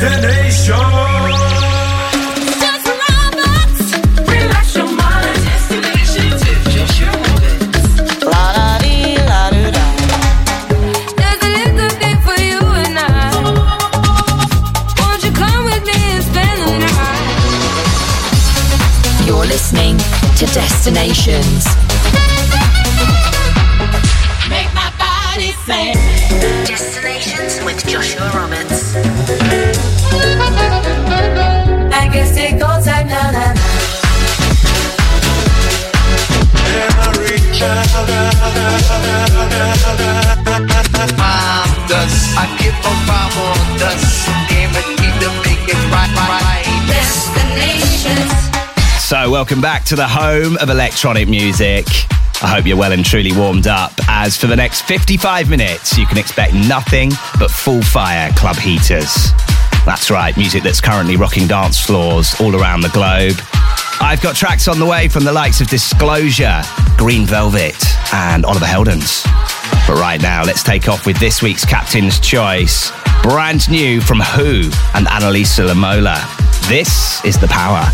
destination. Welcome back to the home of electronic music. I hope you're well and truly warmed up, as for the next 55 minutes, you can expect nothing but full fire club heaters. That's right, music that's currently rocking dance floors all around the globe. I've got tracks on the way from the likes of Disclosure, Green Velvet, and Oliver Heldens. But right now, let's take off with this week's Captain's Choice, brand new from Who and Annalisa Lamola. This is The Power.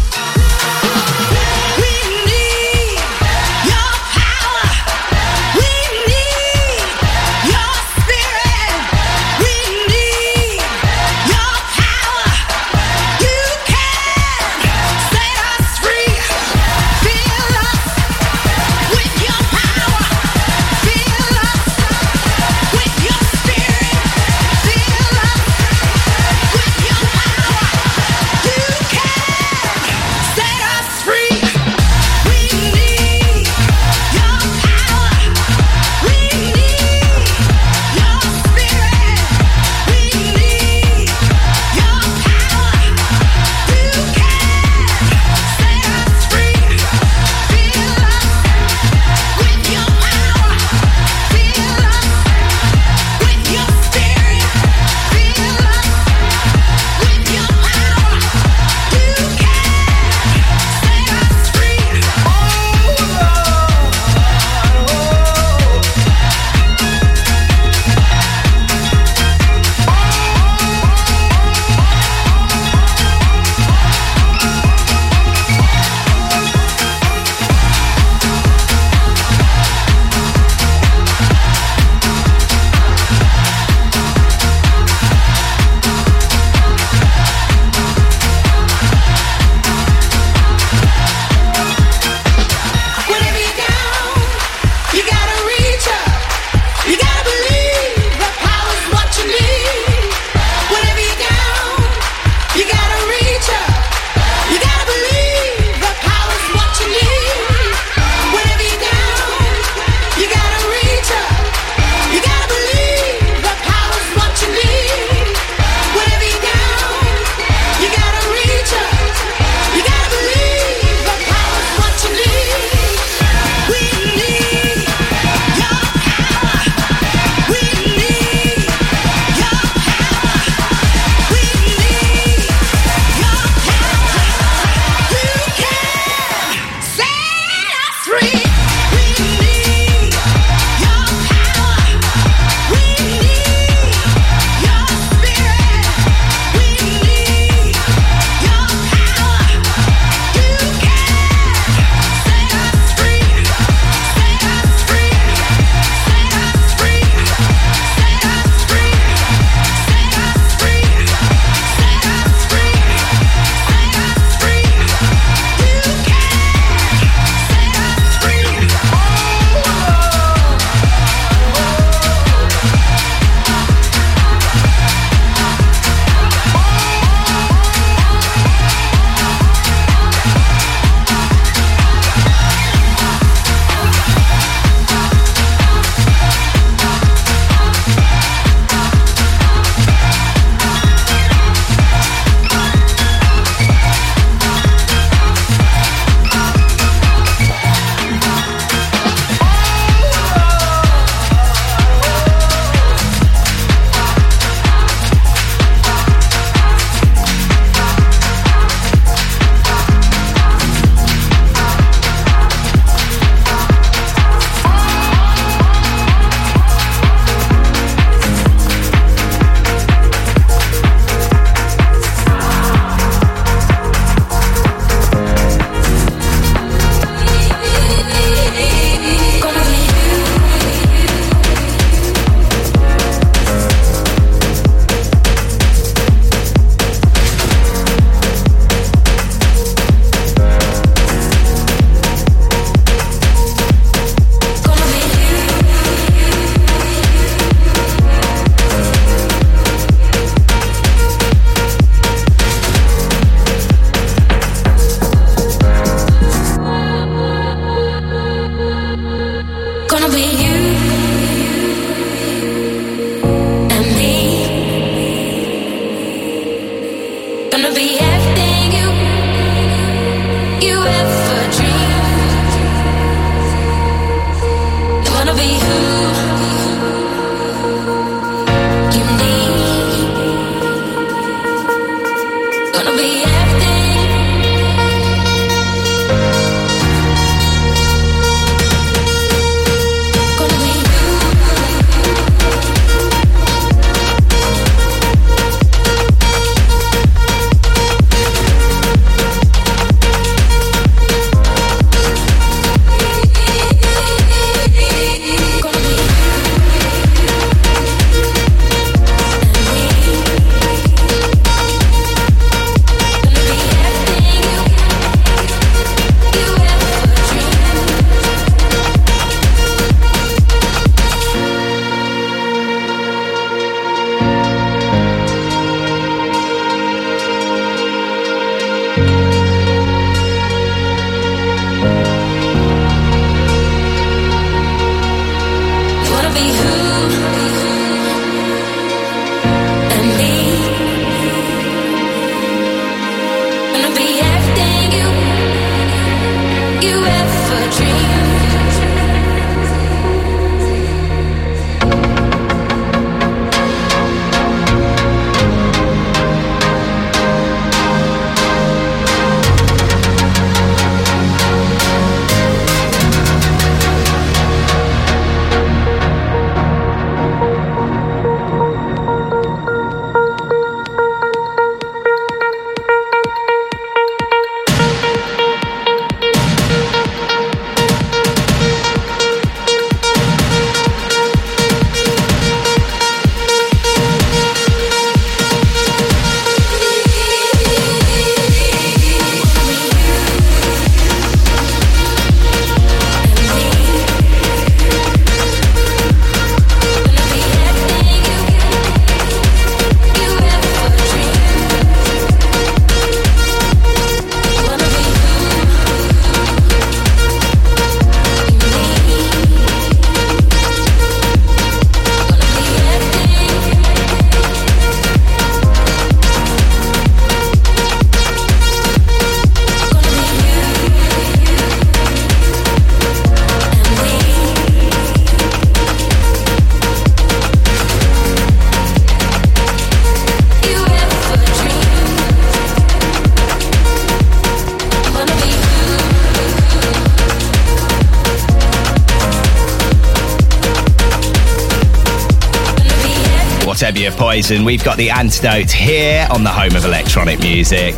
Poison, we've got the antidote here on the home of electronic music.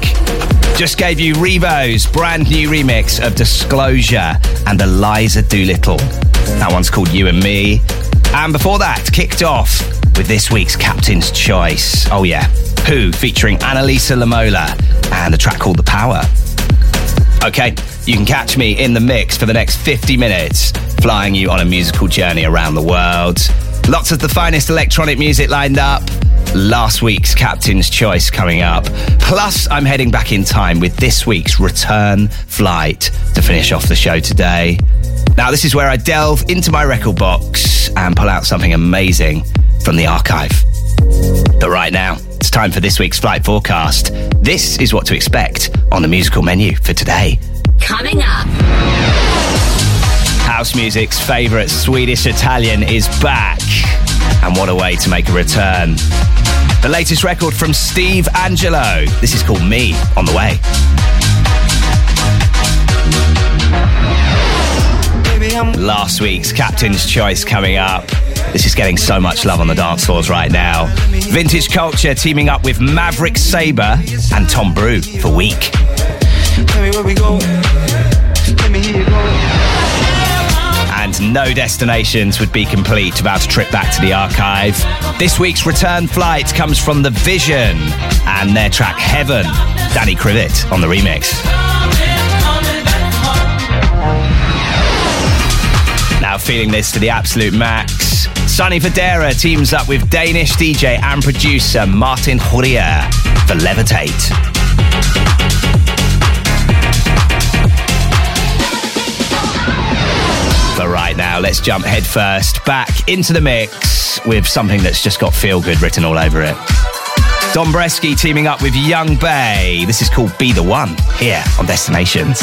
Just gave you Revo's brand new remix of Disclosure and Eliza Doolittle. That one's called You and Me. And before that, kicked off with this week's Captain's Choice. Oh, yeah. Who featuring Annalisa Lamola and a track called The Power. Okay, you can catch me in the mix for the next 50 minutes, flying you on a musical journey around the world. Lots of the finest electronic music lined up last week's Captain's Choice coming up. Plus, I'm heading back in time with this week's return flight to finish off the show today. Now, this is where I delve into my record box and pull out something amazing from the archive. But right now, it's time for this week's flight forecast. This is what to expect on the musical menu for today. Coming up. House music's favourite Swedish Italian is back. And what a way to make a return. The latest record from Steve Angello. This is called Me on the Way. Last week's Captain's Choice coming up. This is getting so much love on the dance floors right now. Vintage Culture teaming up with Maverick Sabre and Tom Breu for Weak. No destinations would be complete without a trip back to the archive. This week's return flight comes from The Vision and their track Heaven. Danny Krivit on the remix. Now feeling this to the absolute max. Sonny Fodera teams up with Danish DJ and producer Martin Horia for Levitate. Now, let's jump headfirst back into the mix with something that's just got feel good written all over it. Dombresky teaming up with Young Bay. This is called Be the One here on Destinations.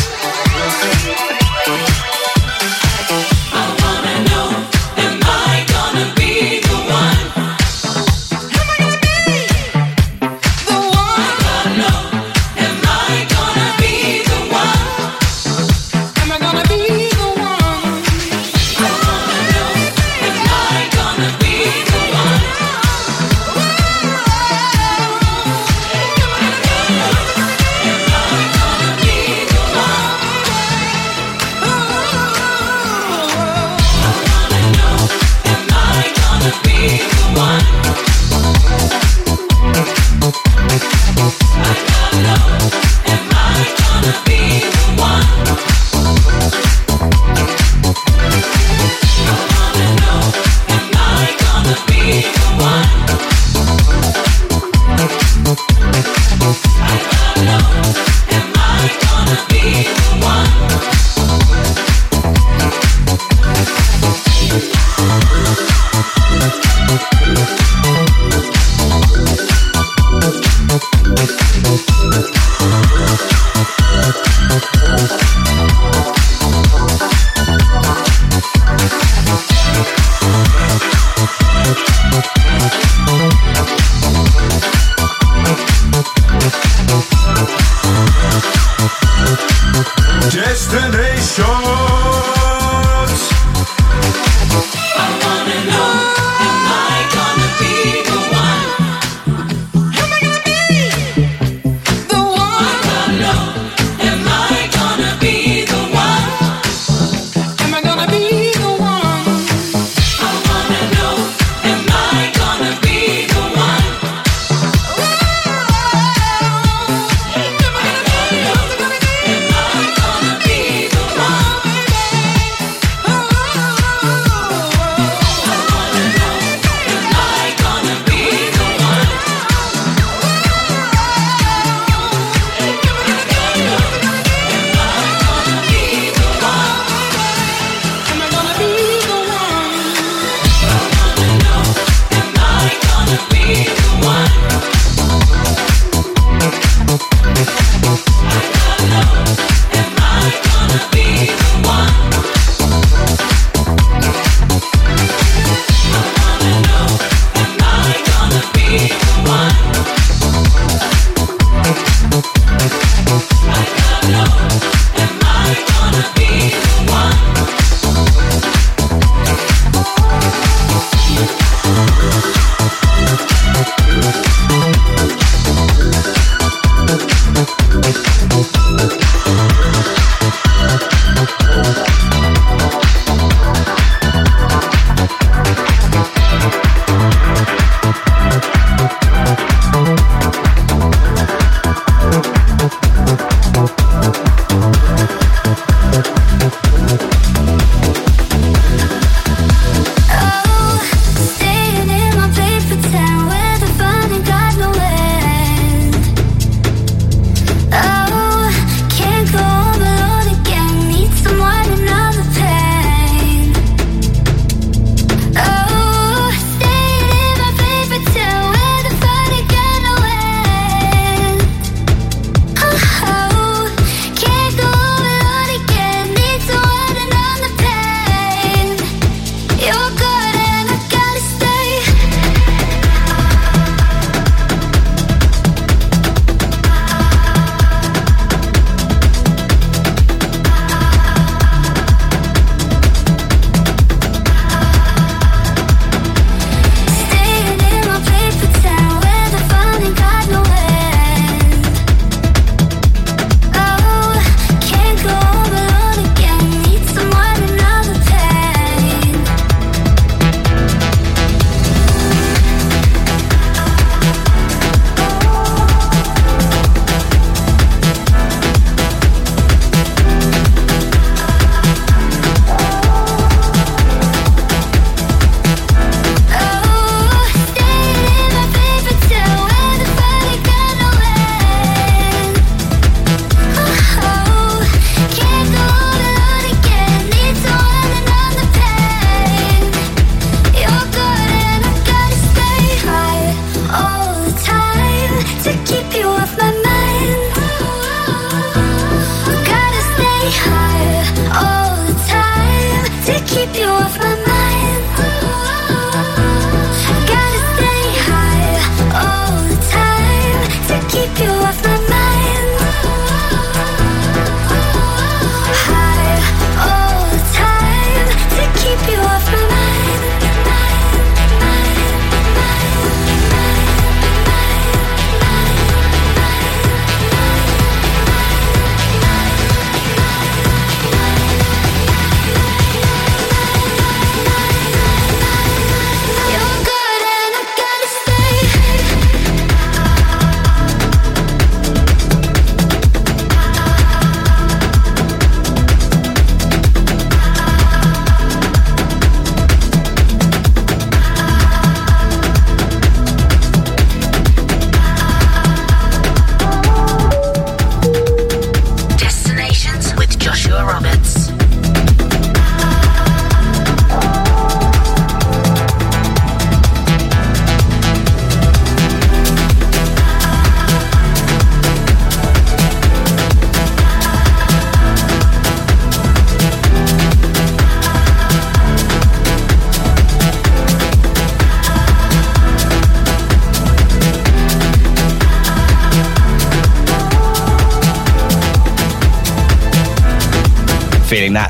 to keep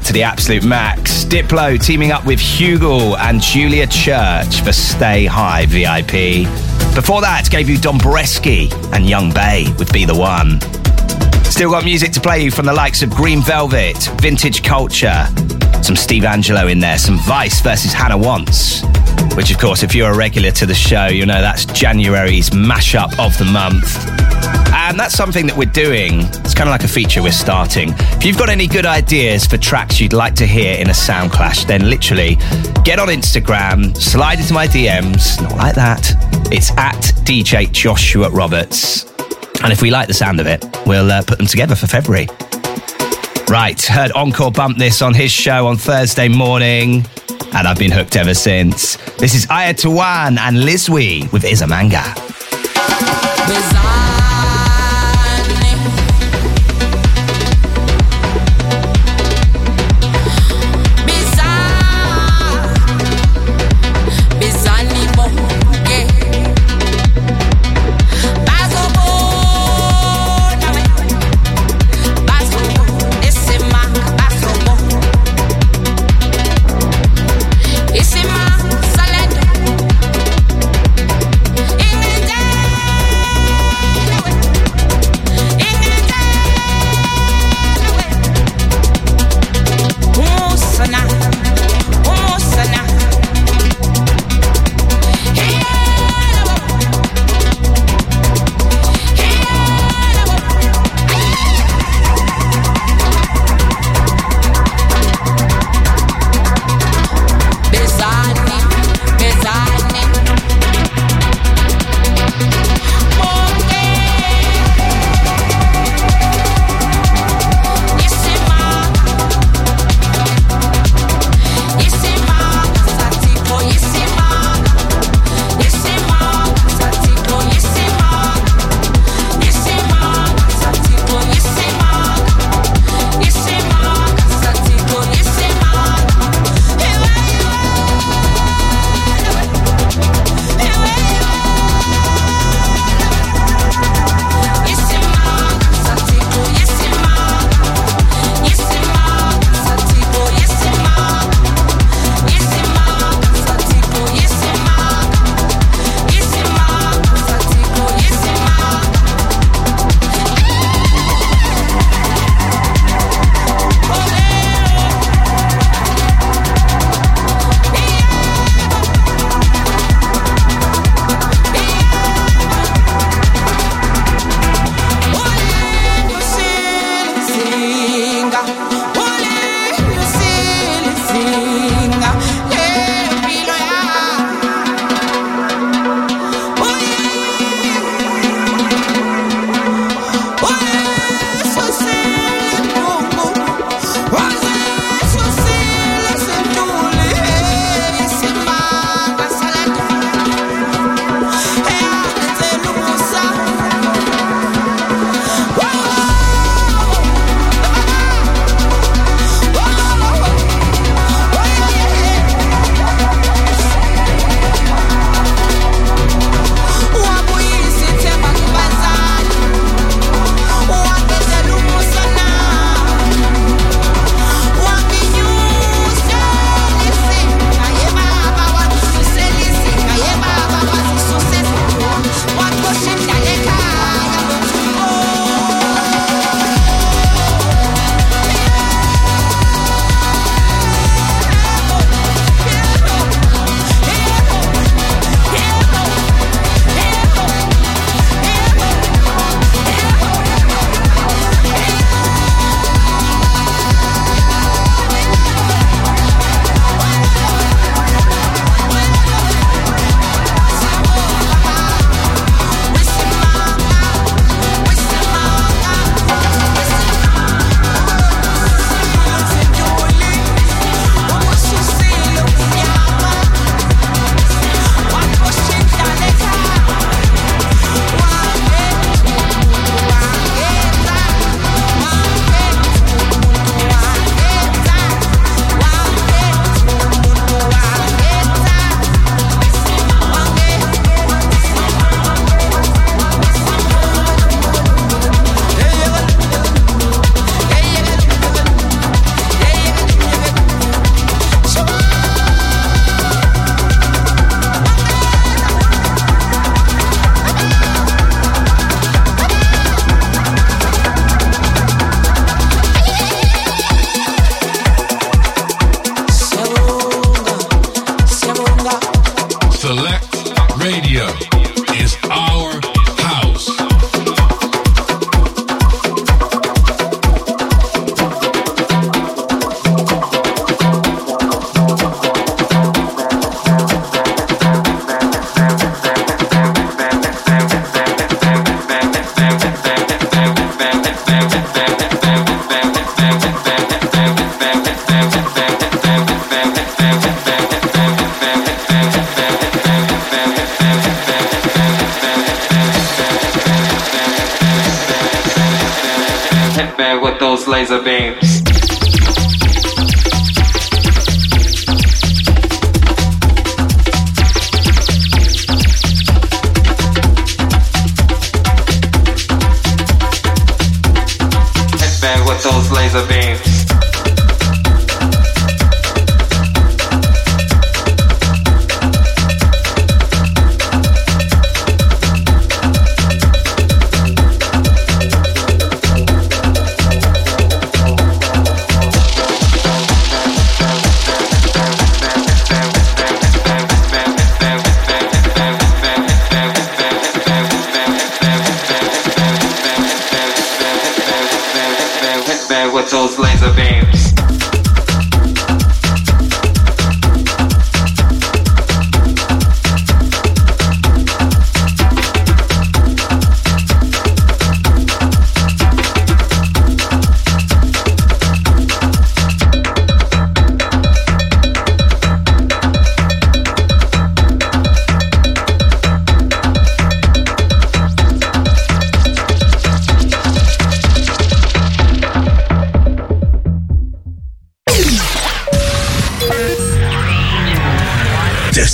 to the absolute max. Diplo teaming up with HUGEL and Julia Church for Stay High VIP. Before that, gave you Dombresky and Young Bay with Be the One. Still got music to play you from the likes of Green Velvet, Vintage Culture, some Steve Angello in there, some Vice versus Hannah Wants. Which, of course, if you're a regular to the show, you know that's January's mashup of the month. And that's something that we're doing. It's kind of like a feature we're starting. If you've got any good ideas for tracks you'd like to hear in a sound clash, then literally get on Instagram, slide into my DMs, not like that. It's at DJ Joshua Roberts. And if we like the sound of it, we'll uh, put them together for February. Right, heard Encore bump this on his show on Thursday morning, and I've been hooked ever since. This is Ayatawan and Lizwi with Izamanga. Salad.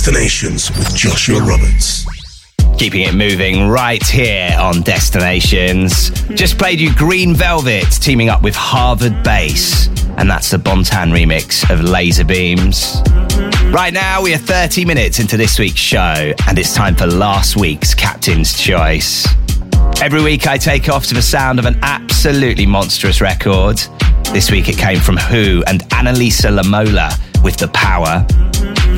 With Joshua Roberts. Keeping it moving right here on Destinations. Just played you Green Velvet teaming up with Harvard Bass, and that's the Bontan remix of Laser Beams. Right now, we are 30 minutes into this week's show, and it's time for last week's Captain's Choice. Every week, I take off to the sound of an absolutely monstrous record. This week, it came from Who and Annalisa Lamola with The Power.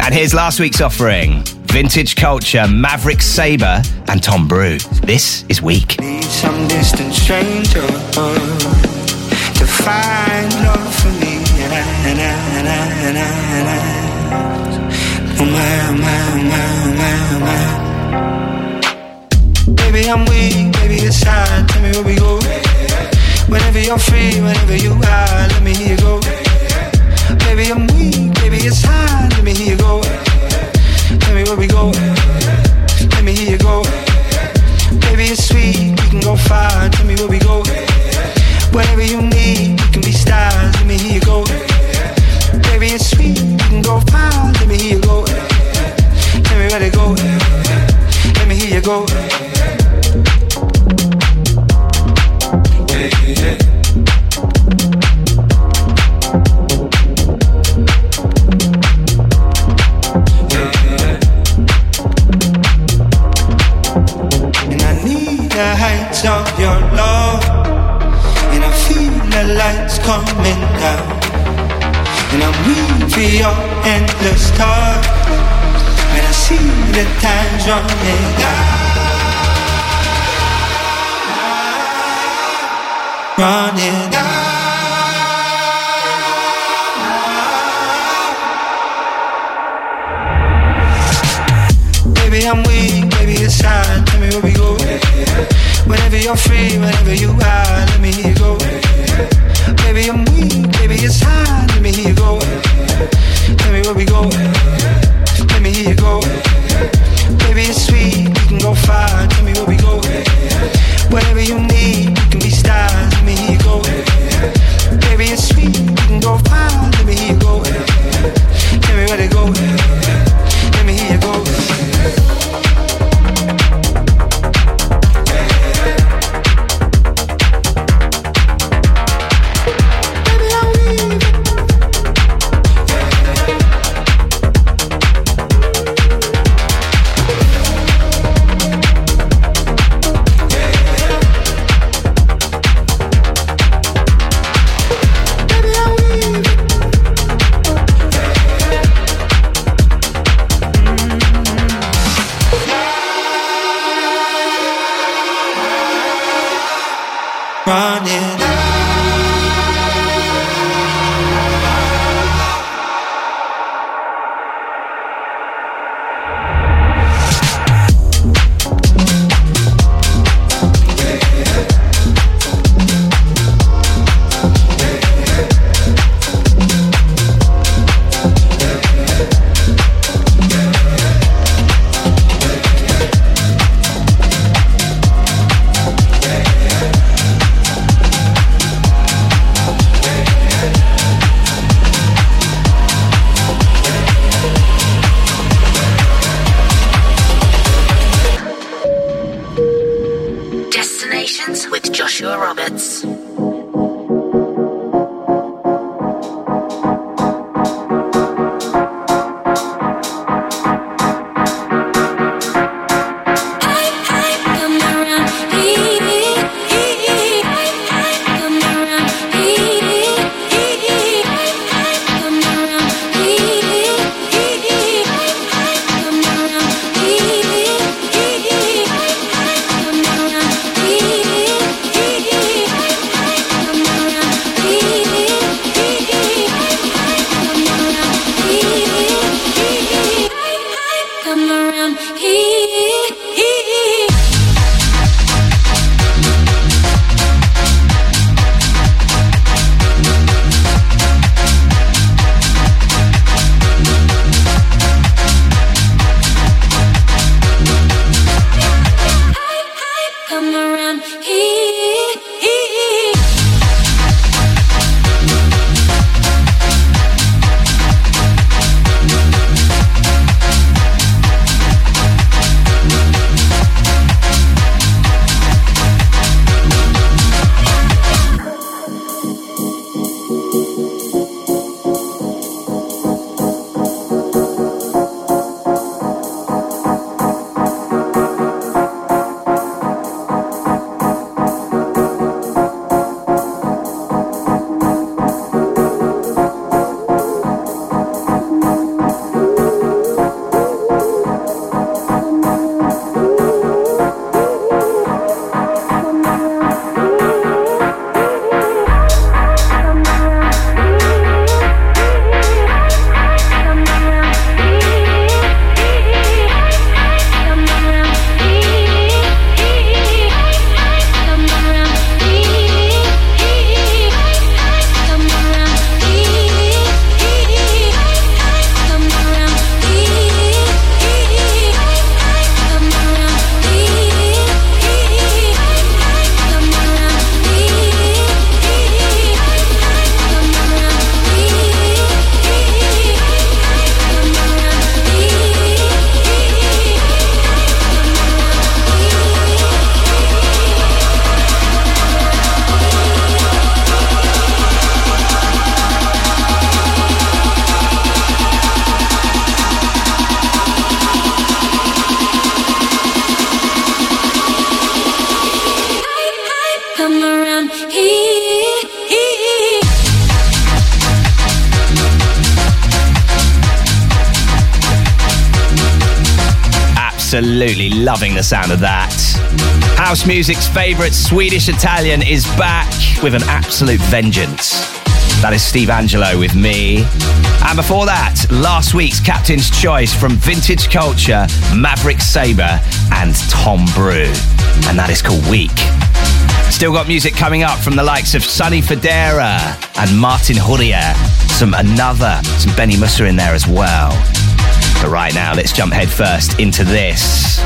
And here's last week's offering Vintage Culture, Maverick Sabre, and Tom Breu. This is Weak. Need some distant stranger to find love for me. And I, and I, and I, and I. Oh my, my, my, my. Baby, I'm weak, baby, it's hard. Tell me where we go. Whenever you're free, whenever you are, let me hear you go. Baby, I'm weak, it's hard. Let me hear you go. Tell me where we go. Let me hear you go. Baby, it's sweet, we can go far. Tell me where we go. Whatever you need, we can be stars. Let me hear you go. Baby, it's sweet, we can go far. Let me hear you go. Tell me where to go. Let me hear you go. Of your love. And I feel the lights coming down. And I'm for your endless talk. And I see the time's running out. Running out. Whenever you're free, whenever you are, let me hear you go. Baby, I'm weak, baby, it's hard, let me hear you go. Tell me where we go. Let me hear you go. Baby, it's sweet, we can go far, tell me where we go. Whatever you need, we can be stars, let me hear you go. Baby, it's sweet, we can go far, let me hear you go. Tell me where to go. Sound of that. House music's favourite Swedish Italian is back with an absolute vengeance. That is Steve Angello with me. And before that, last week's Captain's Choice from Vintage Culture, Maverick Sabre, and Tom Breu. And that is called Weak. Still got music coming up from the likes of Sonny Fodera and Martin Hurrier. Some ANOTR, some Benny Musser in there as well. But right now, let's jump headfirst into this.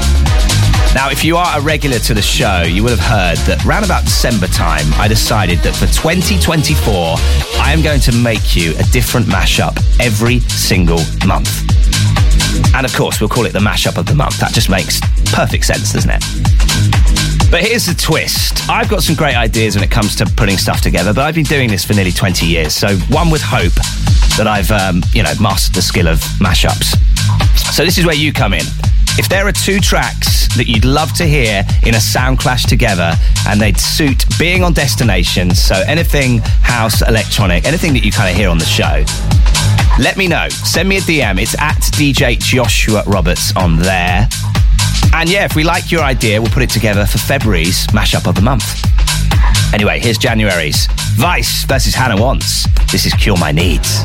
Now, if you are a regular to the show, you will have heard that round about December time, I decided that for 2024, I am going to make you a different mashup every single month. And of course, we'll call it the mashup of the month. That just makes perfect sense, doesn't it? But here's the twist. I've got some great ideas when it comes to putting stuff together, but I've been doing this for nearly 20 years. So one would hope that I've, um, you know, mastered the skill of mashups. So this is where you come in. If there are two tracks that you'd love to hear in a sound clash together and they'd suit being on destination, so anything house, electronic, anything that you kind of hear on the show, let me know. Send me a DM. It's at DJ Joshua Roberts on there. And yeah, if we like your idea, we'll put it together for February's mashup of the month. Anyway, here's January's Vice versus Hannah Wants. This is Cure My Needs.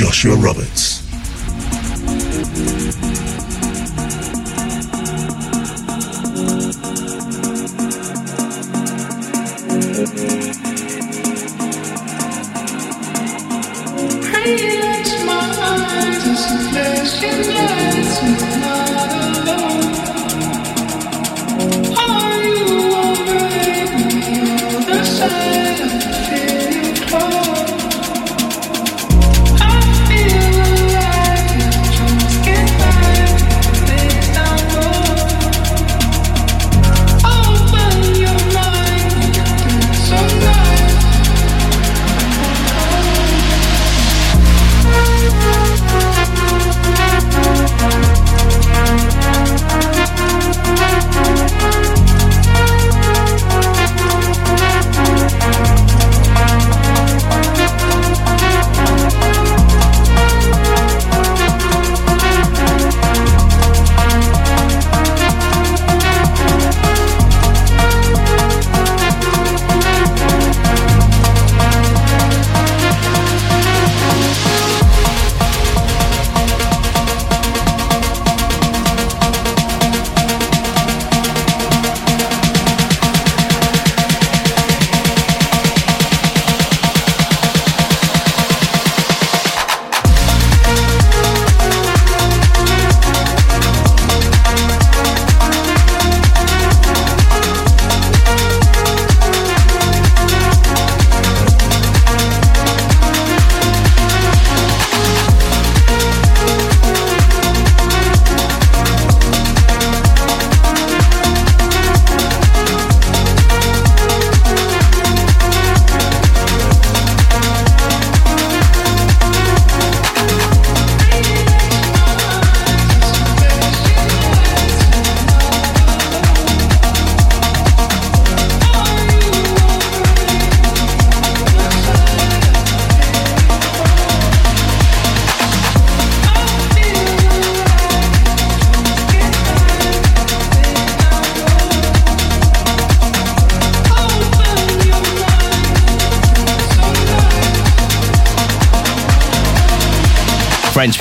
Joshua Roberts.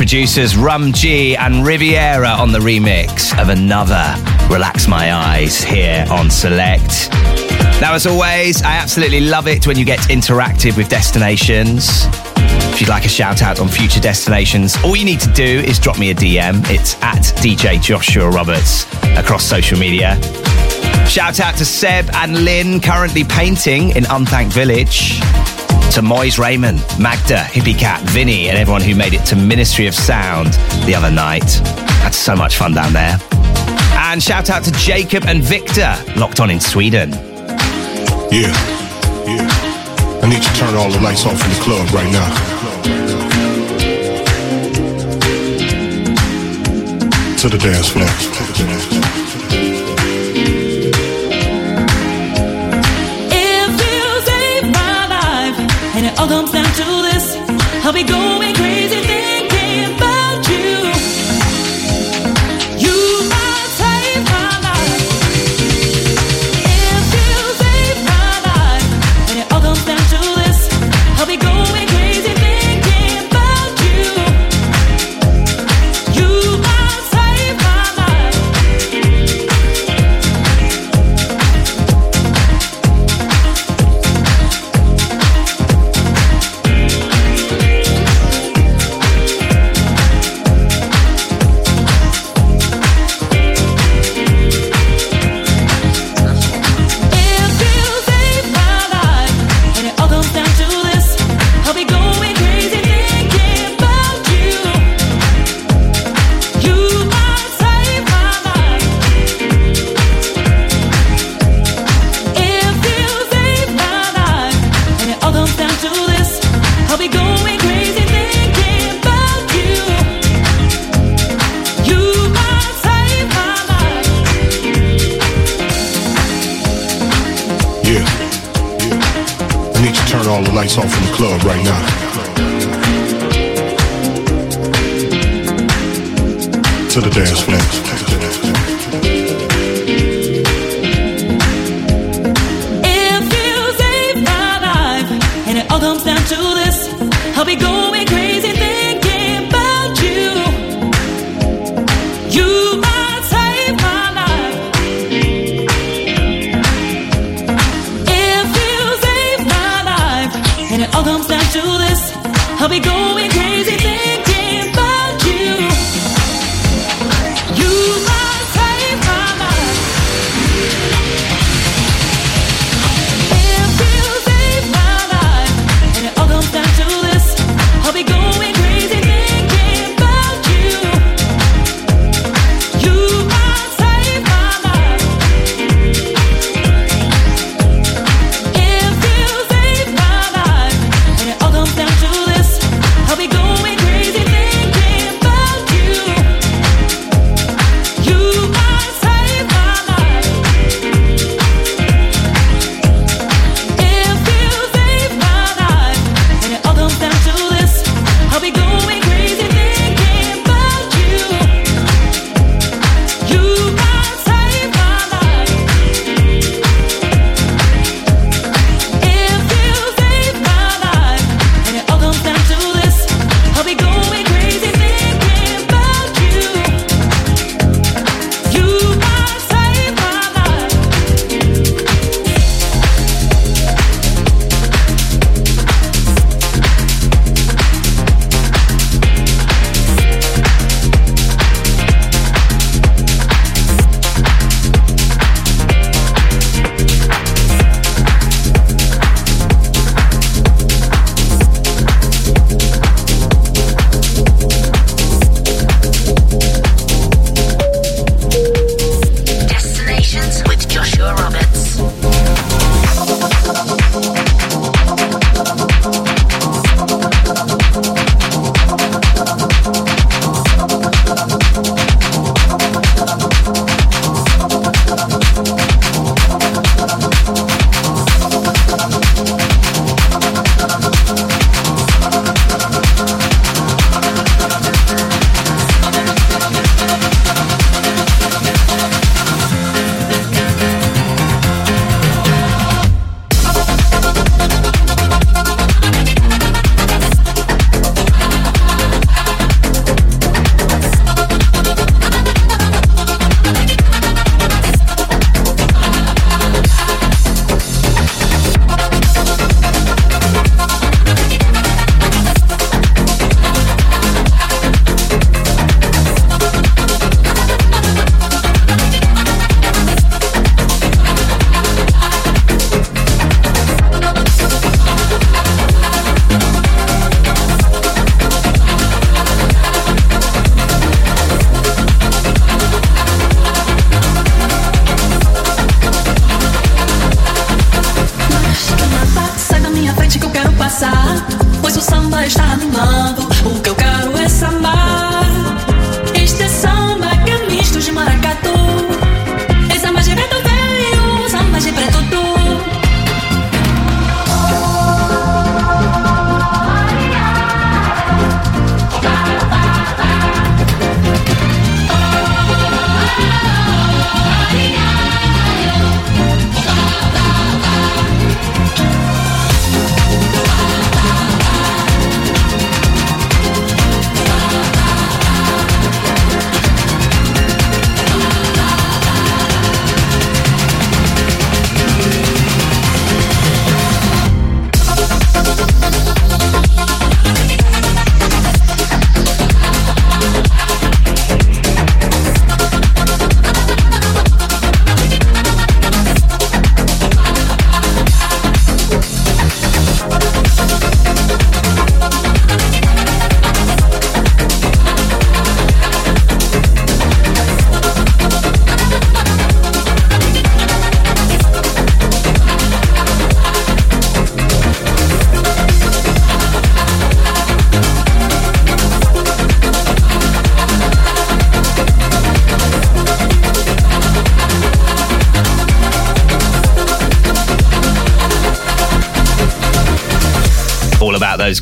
Producers Rum G and Riviera on the remix of ANOTR Relax My Eyes here on Select. Now, as always, I absolutely love it when you get interactive with destinations. If you'd like a shout out on future destinations, all you need to do is drop me a DM. It's at DJ Joshua Roberts across social media. Shout out to Seb and Lynn, currently painting in Unthanked Village to Moise Raymond, Magda, Hippie Cat, Vinny, and everyone who made it to Ministry of Sound the other night. Had so much fun down there. And shout out to Jacob and Victor, locked on in Sweden. Yeah, yeah. I need to turn all the lights off in the club right now. To the dance floor. All comes down to this. I'll be going I'll dance going.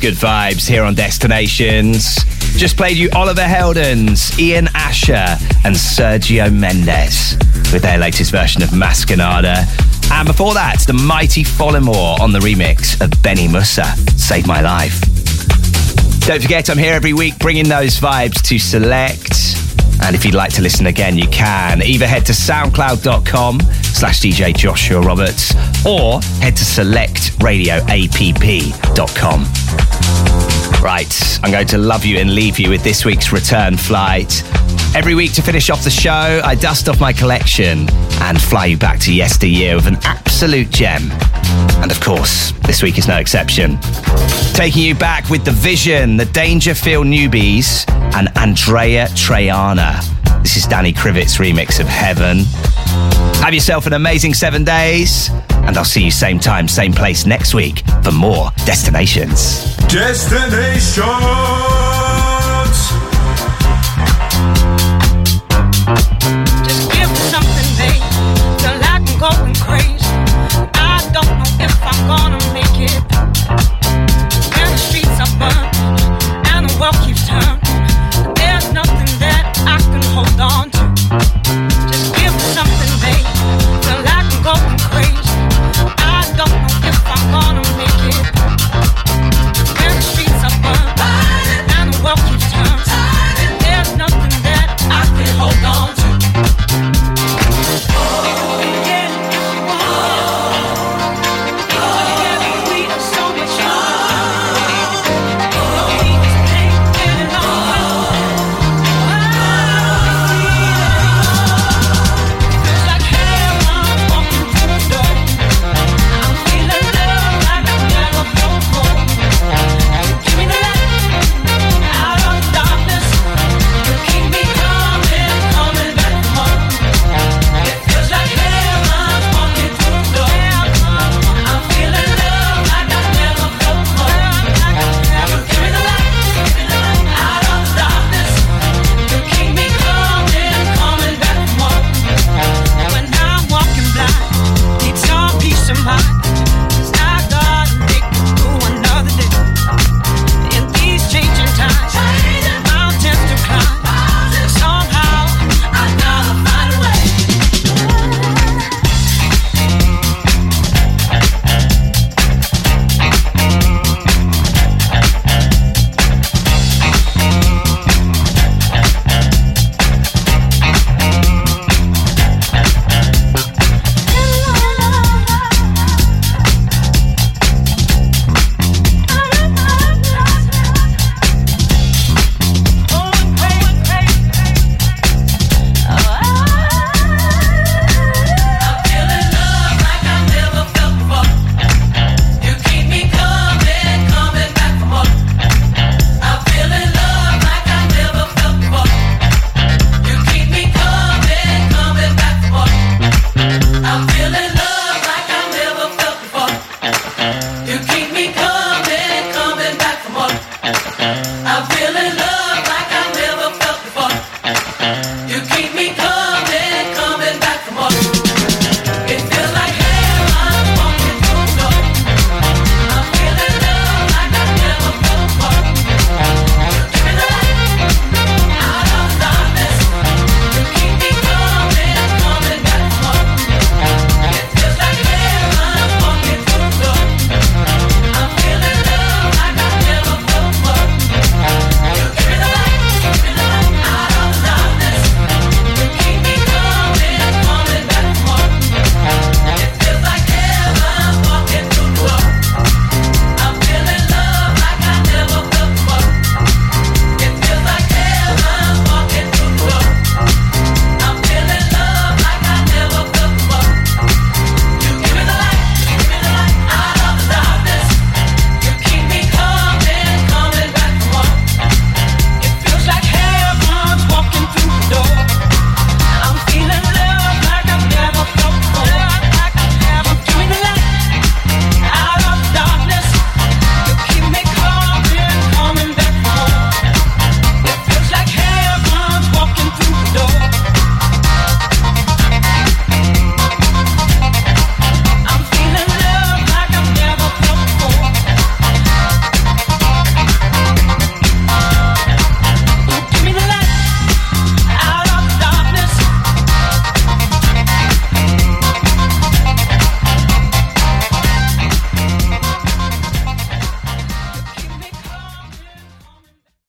Good vibes here on Destinations. Just played you Oliver Heldens, Ian Asher, and Sergio Mendes with their latest version of Mas Que Nada. And before that, the mighty Folamour on the remix of Benny Musa, Save My Life. Don't forget, I'm here every week bringing those vibes to select. And if you'd like to listen again, you can. Either head to soundcloud.com slash DJ Joshua Roberts or head to selectradioapp.com. Right, I'm going to love you and leave you with this week's return flight. Every week to finish off the show, I dust off my collection and fly you back to yesteryear with an absolute gem. And of course, this week is no exception. Taking you back with The Vision, The Dangerfield Newbies, and Andreya Triana. This is Danny Krivit's remix of Heaven. Have yourself an amazing seven days, and I'll see you same time, same place next week for more destinations. Destination.